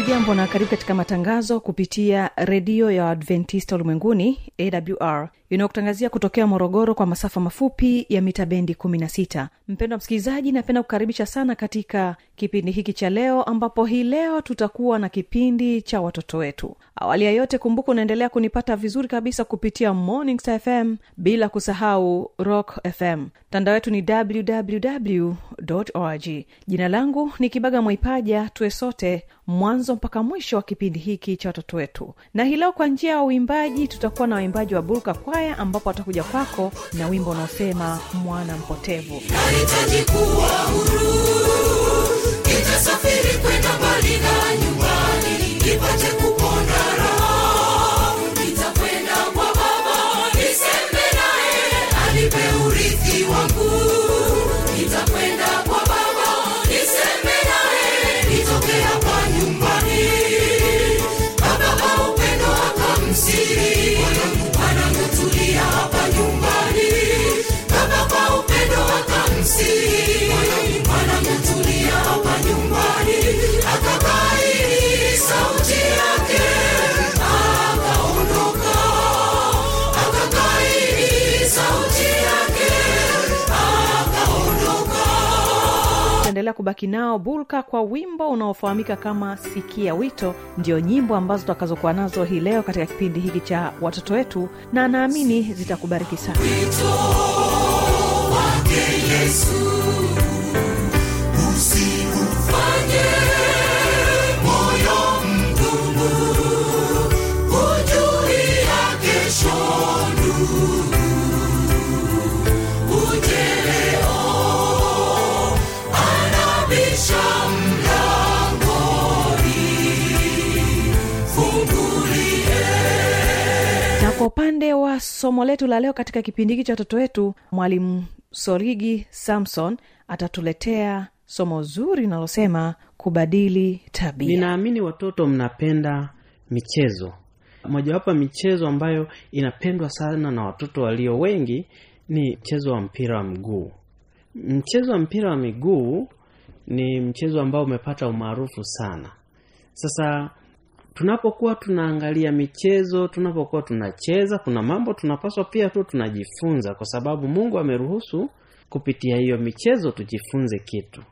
hujambo na karibu katika matangazo kupitia redio ya adventista ulimwenguni awr inayokutangazia kutokea morogoro kwa masafa mafupi ya mita bendi 16 mpendo wa msikilizaji napenda kukaribisha sana katika kipindi hiki cha leo ambapo hii leo tutakuwa na kipindi cha watoto wetu. Awali ya yote kumbuka unaendelea kunipata vizuri kabisa kupitia morning Star fm bila kusahau rock fm mtandao wetu ni www org. Jina langu ni kibaga mwaipaja. Tuwe sote mwanzo mpaka mwisho wa kipindi hiki cha watoto wetu. Na hii leo kwa njia ya uimbaji tutakuwa na waimbaji wa burka kwaya ambapo watakuja kwako na wimbo unaosema mwana mpotevu nahitaji kuwa huru nitasafiri kwenda kubaki nao bulka kwa wimbo unaofahamika kama sikia wito. Ndio nyimbo ambazo tutakazokuwa nazo hii leo katika kipindi hiki cha watoto wetu na naamini zitakubariki sana. Wito wake Yesu upande wa somo letu la leo katika kipindi hiki cha watoto wetu mwalimu sorigi samson atatuletea somo zuri linalosema kubadili tabia. Ninaamini watoto mnapenda michezo. Mojawapo ya michezo ambayo inapendwa sana na watoto walio wengi ni mchezo wa mpira wa mguu. Mchezo wa mpira wa miguu ni mchezo ambao umepata umaarufu sana. Sasa tunapokuwa tunaangalia michezo tunapokuwa tunacheza kuna mambo tunapaswa pia tu tunajifunza kwa sababu mungu ameruhusu kupitia hiyo michezo tujifunze kitu.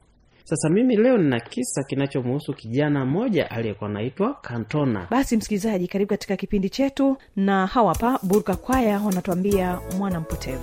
Sasa mimi leo nina kisa kinachomhusu kijana mmoja aliyekuwa anaitwa kantona basi msikilizaji karibu katika kipindi chetu na hawa hapa burka kwaya wanatuambia mwana mpotevu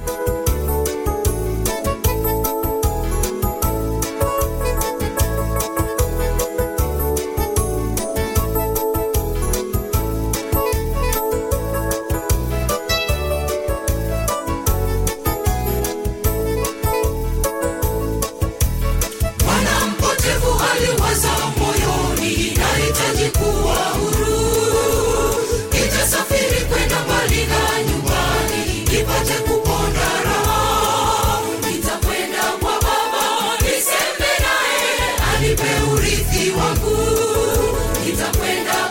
urithi wangu nitakwenda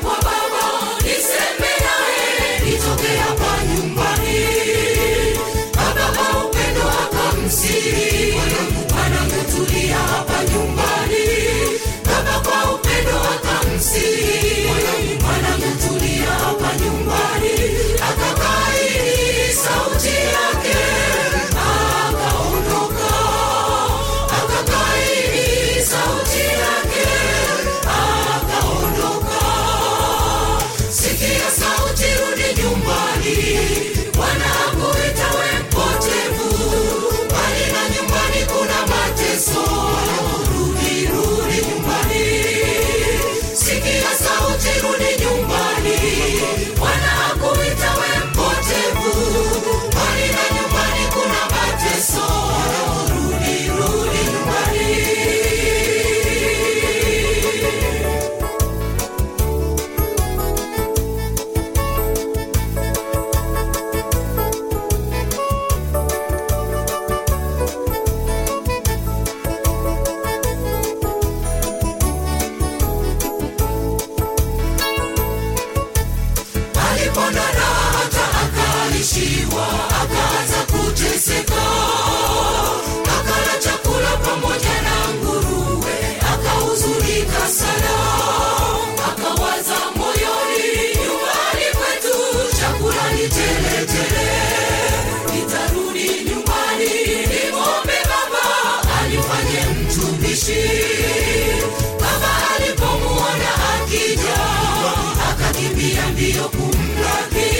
kukimbia mbio kumlaki.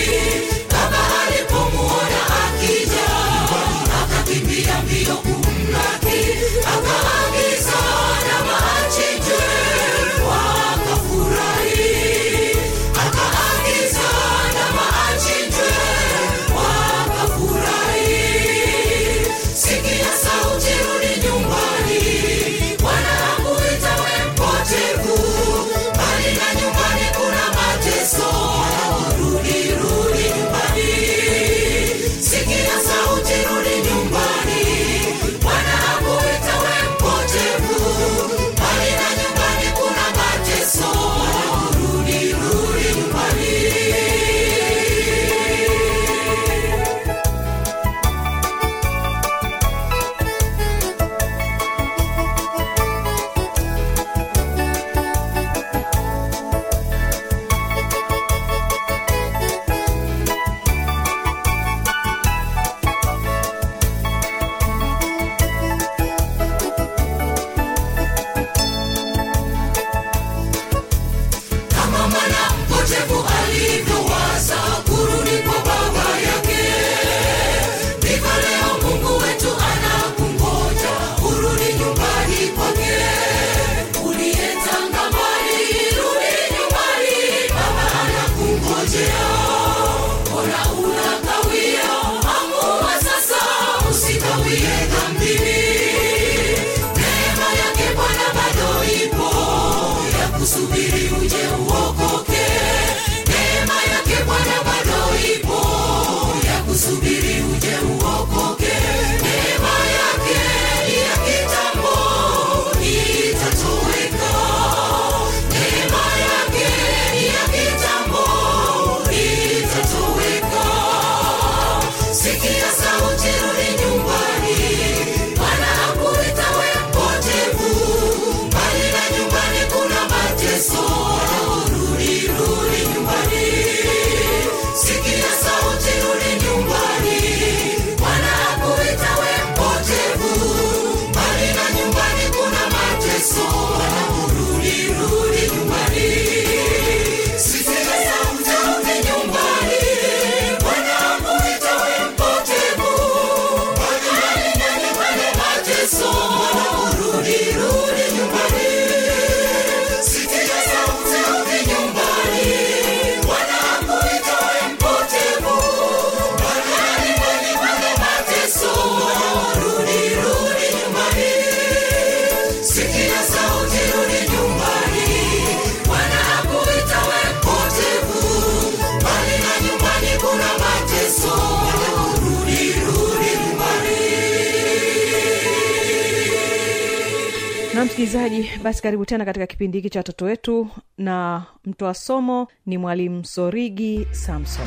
Msikilizaji basi karibu tena katika kipindi hiki cha watoto wetu na mtoa somo ni mwalimu sorigi samson.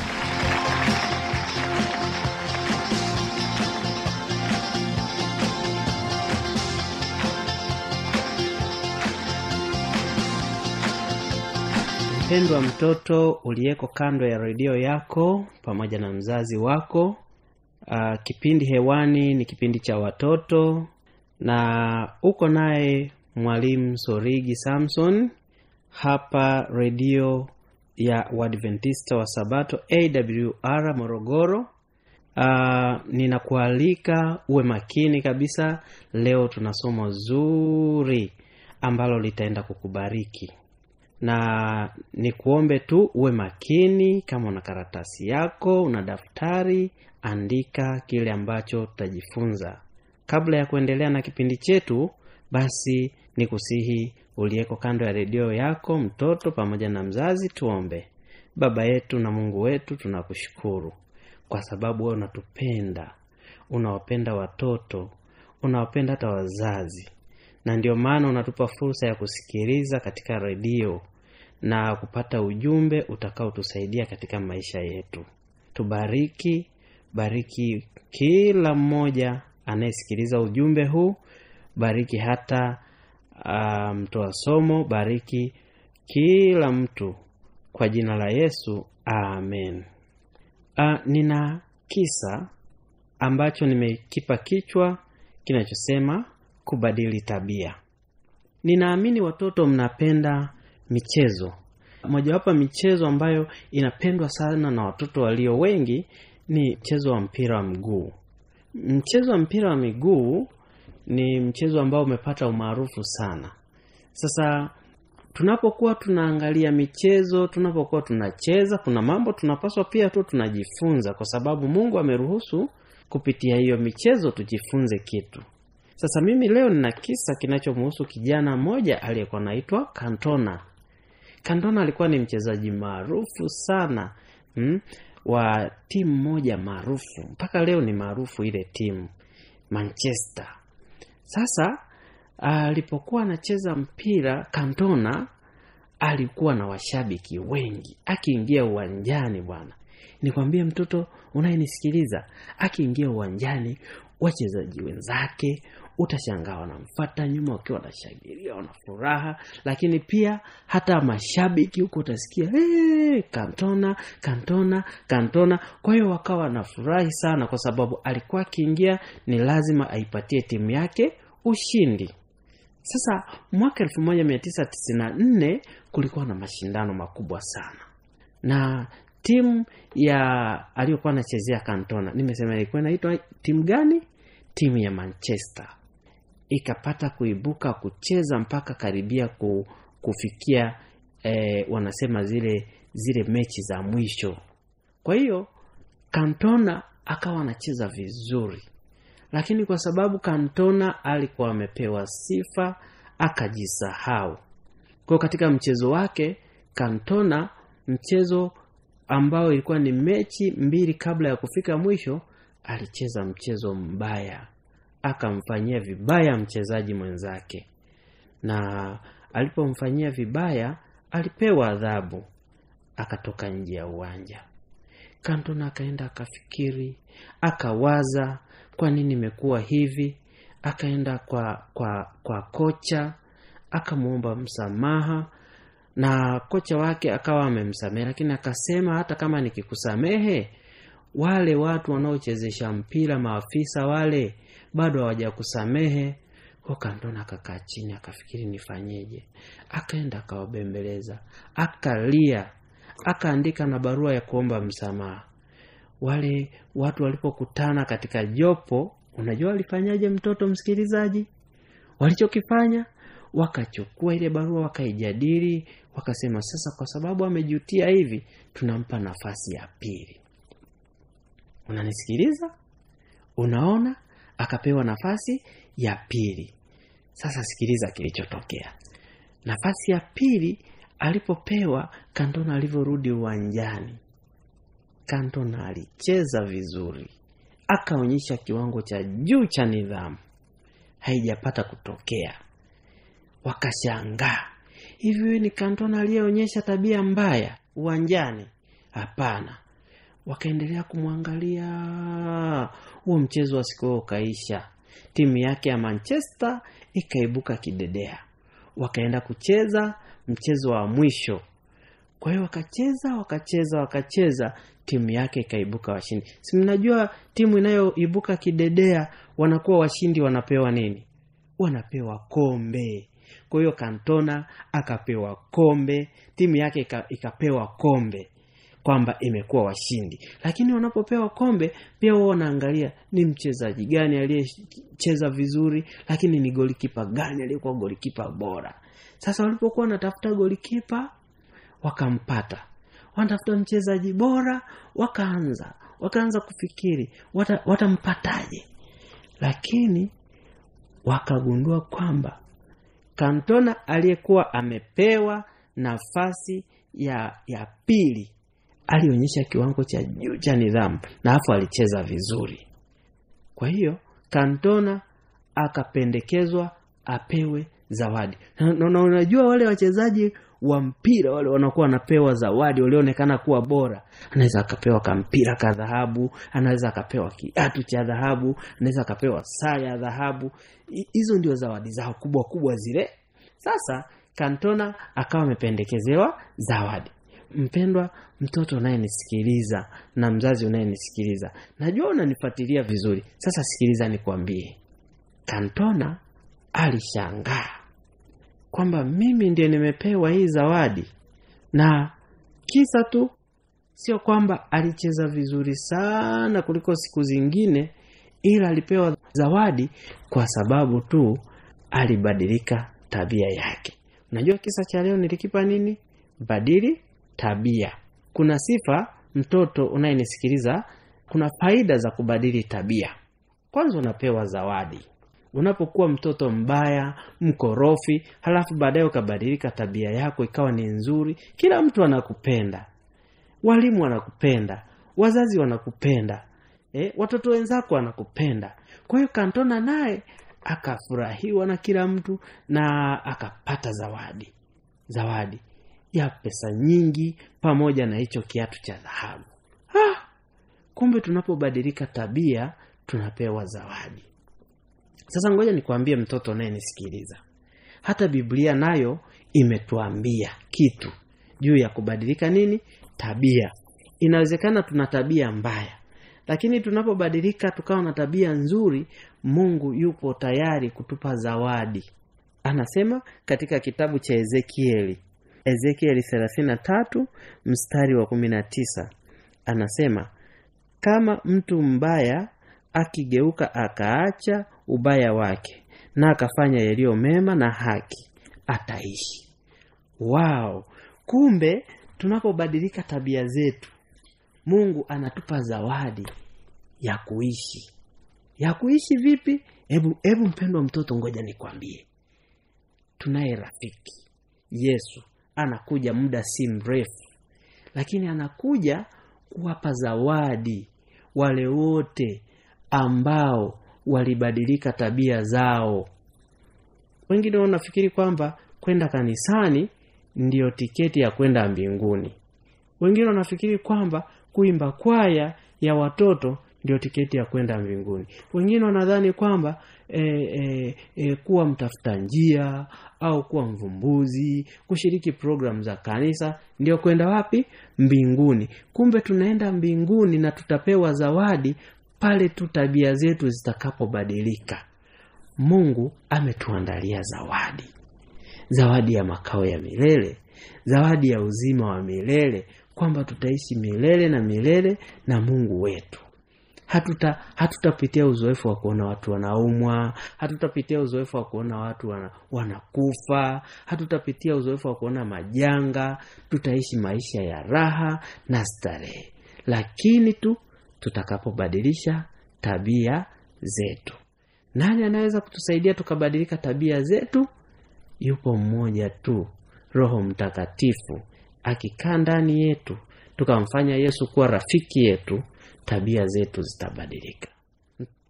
Mpendwa mtoto uliyeko kando ya redio yako pamoja na mzazi wako uh, kipindi hewani ni kipindi cha watoto na uko naye mwalimu sorigi samson hapa redio ya uadventista wa sabato awr morogoro. Uh, ninakualika uwe makini kabisa. Leo tuna somo zuri ambalo litaenda kukubariki. Na nikuombe tu uwe makini kama una karatasi yako una daftari andika kile ambacho tutajifunza kabla ya kuendelea na kipindi chetu basi ni kusihi uliyeko kando ya redio yako mtoto pamoja na mzazi tuombe. Baba yetu na mungu wetu tunakushukuru kwa sababu wewe unatupenda. Unawapenda watoto unawapenda hata wazazi. Na ndio maana unatupa fursa ya kusikiliza katika redio na kupata ujumbe utakaotusaidia katika maisha yetu. Tubariki bariki kila mmoja anayesikiliza ujumbe huu bariki hata uh, um, somo bariki kila mtu. Kwa jina la yesu amen. Uh, nina kisa ambacho nimekipa kichwa kinachosema kubadili tabia. Ninaamini watoto mnapenda michezo. Mojawapo ya michezo ambayo inapendwa sana na watoto walio wengi ni mchezo wa mpira wa miguu. Mchezo wa mpira wa miguu ni mchezo ambao umepata umaarufu sana. Sasa tunapokuwa tunaangalia michezo tunapokuwa tunacheza kuna mambo tunapaswa pia tu tunajifunza kwa sababu mungu ameruhusu kupitia hiyo michezo tujifunze kitu. Sasa mimi leo nina kisa kinachomhusu kijana mmoja aliyekuwa anaitwa kantona kantona alikuwa ni mchezaji maarufu sana hmm, wa timu moja maarufu. Mpaka leo ni maarufu ile timu manchester sasa alipokuwa anacheza mpira kantona alikuwa na washabiki wengi. Akiingia uwanjani bwana. Nikwambie mtoto unayenisikiliza akiingia uwanjani wachezaji wenzake utashangaa wanamfata nyuma wakiwa wanashangilia wana furaha lakini pia hata mashabiki huko utasikia kantona kantona kantona kwa hiyo wakawa wanafurahi sana kwa sababu alikuwa akiingia ni lazima aipatie timu yake ushindi. Sasa mwaka 1994 kulikuwa na mashindano makubwa sana. Na timu ya aliyokuwa anachezea kantona nimesema ilikuwa inaitwa timu gani? Timu ya manchester ikapata kuibuka kucheza mpaka karibia kufikia eh, wanasema zile zile mechi za mwisho. Kwa hiyo kantona akawa anacheza vizuri. Lakini kwa sababu kantona alikuwa amepewa sifa akajisahau. Kwao katika mchezo wake kantona mchezo ambao ilikuwa ni mechi mbili kabla ya kufika mwisho alicheza mchezo mbaya akamfanyia vibaya mchezaji mwenzake. Na alipomfanyia vibaya alipewa adhabu akatoka nje ya uwanja. Kantona akaenda akafikiri akawaza kwa nini imekuwa hivi? Akaenda kwa kwa kwa kocha akamwomba msamaha na kocha wake akawa amemsamehe lakini akasema hata kama nikikusamehe wale watu wanaochezesha mpira maafisa wale bado hawajakusamehe. Kandona akakaa chini akafikiri nifanyeje? Akaenda akawabembeleza akalia akaandika na barua ya kuomba msamaha. Wale watu walipokutana katika jopo unajua walifanyaje mtoto msikilizaji? Walichokifanya wakachukua ile barua wakaijadili wakasema sasa kwa sababu amejutia hivi tunampa nafasi ya pili unanisikiliza? Unaona? Akapewa nafasi ya pili. Sasa sikiliza kilichotokea. Nafasi ya pili alipopewa kantona alivyorudi uwanjani. Kantona alicheza vizuri. Akaonyesha kiwango cha juu cha nidhamu. Haijapata kutokea. Wakashangaa. Hivi ni kantona aliyeonyesha tabia mbaya uwanjani? Hapana wakaendelea kumwangalia huo mchezo wa siku huo ukaisha timu yake ya manchester ikaibuka kidedea. Wakaenda kucheza mchezo wa mwisho. Kwa hiyo wakacheza wakacheza wakacheza timu yake ikaibuka washindi. Si mnajua timu inayoibuka kidedea wanakuwa washindi wanapewa nini? Wanapewa kombe. Kwa hiyo kantona akapewa kombe timu yake ika, ikapewa kombe kwamba imekuwa washindi. Lakini wanapopewa kombe pia wao wanaangalia ni mchezaji gani aliyecheza vizuri lakini ni golikipa gani aliyekuwa golikipa bora. Sasa walipokuwa wanatafuta golikipa wakampata. Wanatafuta mchezaji bora wakaanza. Wakaanza kufikiri wata, watampataje? Lakini wakagundua kwamba kantona aliyekuwa amepewa nafasi ya ya pili alionyesha kiwango cha juu cha nidhamu na afu alicheza vizuri. Kwa hiyo kantona akapendekezwa apewe zawadi. Na, na, na unajua wale wachezaji wa mpira wale wanakuwa wanapewa zawadi walioonekana kuwa bora. Anaweza akapewa kampira ka dhahabu anaweza akapewa kiatu cha dhahabu anaweza akapewa saa ya dhahabu. Hizo ndio zawadi zao kubwa kubwa zile. Sasa kantona akawa amependekezewa zawadi mpendwa mtoto unayenisikiliza na mzazi unayenisikiliza najua unanifuatilia vizuri. Sasa sikiliza nikwambie. Kantona alishangaa kwamba mimi ndiye nimepewa hii zawadi na kisa tu sio kwamba alicheza vizuri sana kuliko siku zingine ila alipewa zawadi kwa sababu tu alibadilika tabia yake. Unajua kisa cha leo nilikipa nini? Badili tabia. Kuna sifa mtoto unayenisikiliza kuna faida za kubadili tabia. Kwanza unapewa zawadi. Unapokuwa mtoto mbaya mkorofi halafu baadaye ukabadilika tabia yako ikawa ni nzuri kila mtu anakupenda. Walimu wanakupenda. Wazazi wanakupenda. Eh, watoto wenzako wanakupenda. Kwa hiyo kantona naye akafurahiwa na kila mtu na akapata zawadi. Zawadi ya pesa nyingi pamoja na hicho kiatu cha dhahabu. Ah, kumbe tunapobadilika tabia tunapewa zawadi. Sasa ngoja nikwambie mtoto unayenisikiliza hata biblia nayo imetuambia kitu juu ya kubadilika nini? Tabia. Inawezekana tuna tabia mbaya lakini tunapobadilika tukawa na tabia nzuri mungu yupo tayari kutupa zawadi. Anasema katika kitabu cha ezekieli ezekieli 33 mstari wa 19 anasema kama mtu mbaya akigeuka akaacha ubaya wake na akafanya yaliyo mema na haki ataishi. Wao kumbe tunapobadilika tabia zetu mungu anatupa zawadi ya kuishi. Ya kuishi vipi? Hebu hebu mpendwa mtoto ngoja nikwambie. Tunaye rafiki yesu anakuja muda si mrefu. Lakini anakuja kuwapa zawadi wale wote ambao walibadilika tabia zao. Wengine wanafikiri kwamba kwenda kanisani ndiyo tiketi ya kwenda mbinguni. Wengine wanafikiri kwamba kuimba kwaya ya watoto ndio tiketi ya kwenda mbinguni. Wengine wanadhani kwamba e, e, e, kuwa mtafuta njia au kuwa mvumbuzi kushiriki programu za kanisa ndio kwenda wapi? Mbinguni. Kumbe tunaenda mbinguni na tutapewa zawadi pale tu tabia zetu zitakapobadilika. Mungu ametuandalia zawadi. Zawadi ya makao ya milele zawadi ya uzima wa milele kwamba tutaishi milele na milele na mungu wetu hatuta hatutapitia uzoefu wa kuona watu wanaumwa hatutapitia uzoefu wa kuona watu wana, wanakufa hatutapitia uzoefu wa kuona majanga. Tutaishi maisha ya raha na starehe. Lakini tu tutakapobadilisha tabia zetu. Nani anaweza kutusaidia tukabadilika tabia zetu? Yupo mmoja tu roho mtakatifu akikaa ndani yetu tukamfanya yesu kuwa rafiki yetu tabia zetu zitabadilika.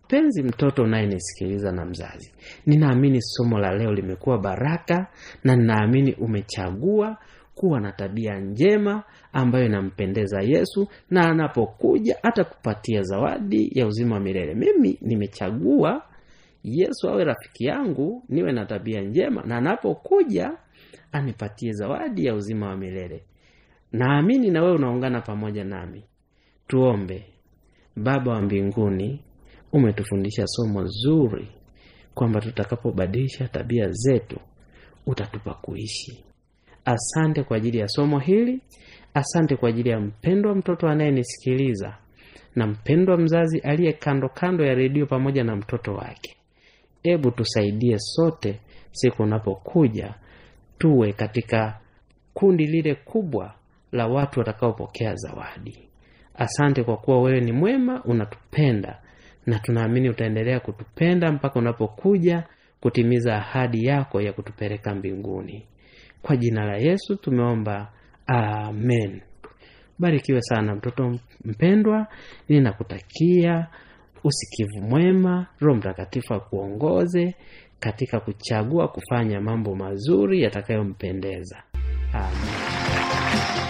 Mpenzi mtoto unayenisikiliza na mzazi ninaamini somo la leo limekuwa baraka na ninaamini umechagua kuwa na tabia njema ambayo inampendeza yesu na anapokuja atakupatia zawadi ya uzima wa milele. Mimi nimechagua yesu awe rafiki yangu niwe na tabia njema na anapokuja anipatie zawadi ya uzima wa milele. Naamini na wewe unaungana pamoja nami. Tuombe baba wa mbinguni umetufundisha somo zuri kwamba tutakapobadilisha tabia zetu utatupa kuishi. Asante kwa ajili ya somo hili. Asante kwa ajili ya mpendwa mtoto anayenisikiliza na mpendwa mzazi aliye kando kando ya redio pamoja na mtoto wake. Hebu tusaidie sote siku unapokuja tuwe katika kundi lile kubwa la watu watakaopokea zawadi asante kwa kuwa wewe ni mwema unatupenda na tunaamini utaendelea kutupenda mpaka unapokuja kutimiza ahadi yako ya kutupeleka mbinguni. Kwa jina la yesu tumeomba amen. Barikiwe sana mtoto mpendwa ninakutakia usikivu mwema roho mtakatifu akuongoze katika kuchagua kufanya mambo mazuri yatakayompendeza. Amen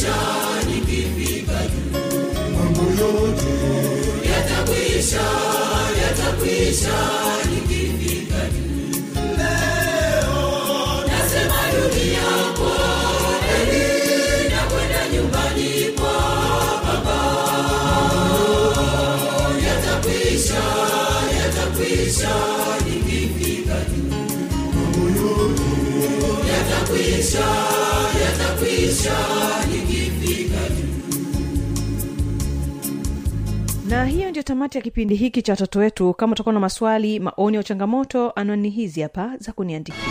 yatakwisha nikifika juu yatakwisha yatakwisha nikifika juu nasema dunia kwa heri na kwenda nyumbani kwa baba yatakwisha yatakwisha nikifika juu yatakwisha yatakwisha nikifika ndio tamati ya kipindi hiki cha watoto wetu kama utakuwa na maswali maoni au changamoto anwani hizi hapa za kuniandikia.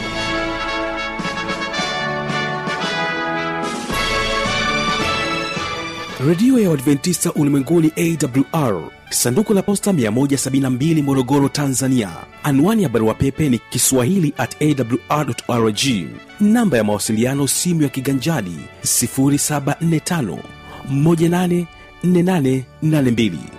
Redio ya uadventista ulimwenguni awr sanduku la posta 172 morogoro tanzania. Anwani ya barua pepe ni kiswahili at awr rg namba ya mawasiliano simu ya kiganjadi 745 184882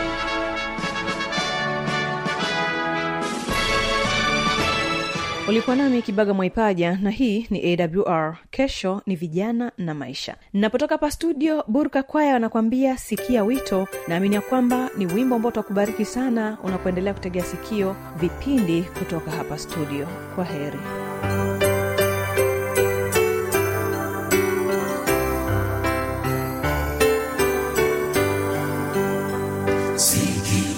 ulikuwa nami kibaga mwaipaja na hii ni awr kesho ni vijana na maisha. Napotoka hapa studio burka kwaya wanakwambia sikia wito naamini ya kwamba ni wimbo ambao utakubariki sana unapoendelea kutegea sikio vipindi kutoka hapa studio. Kwa heri. Sikia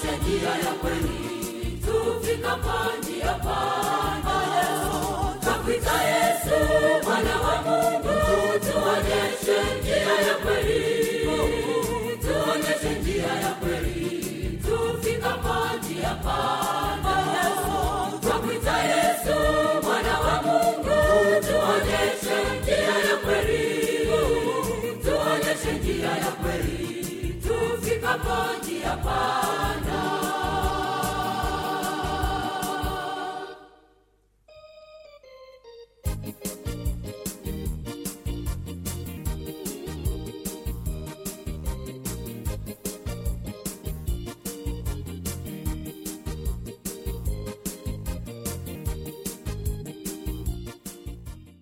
tuache njia ya kweli tufikapo njia panda twamwita yesu mwana wa mungu tuonyeshe njia ya kweli. Tuonyeshe njia ya kweli tufikapo njia panda twamwita yesu mwana wa mungu tuonyeshe njia ya kweli. Tuonyeshe njia ya kweli tufikapo njia panda.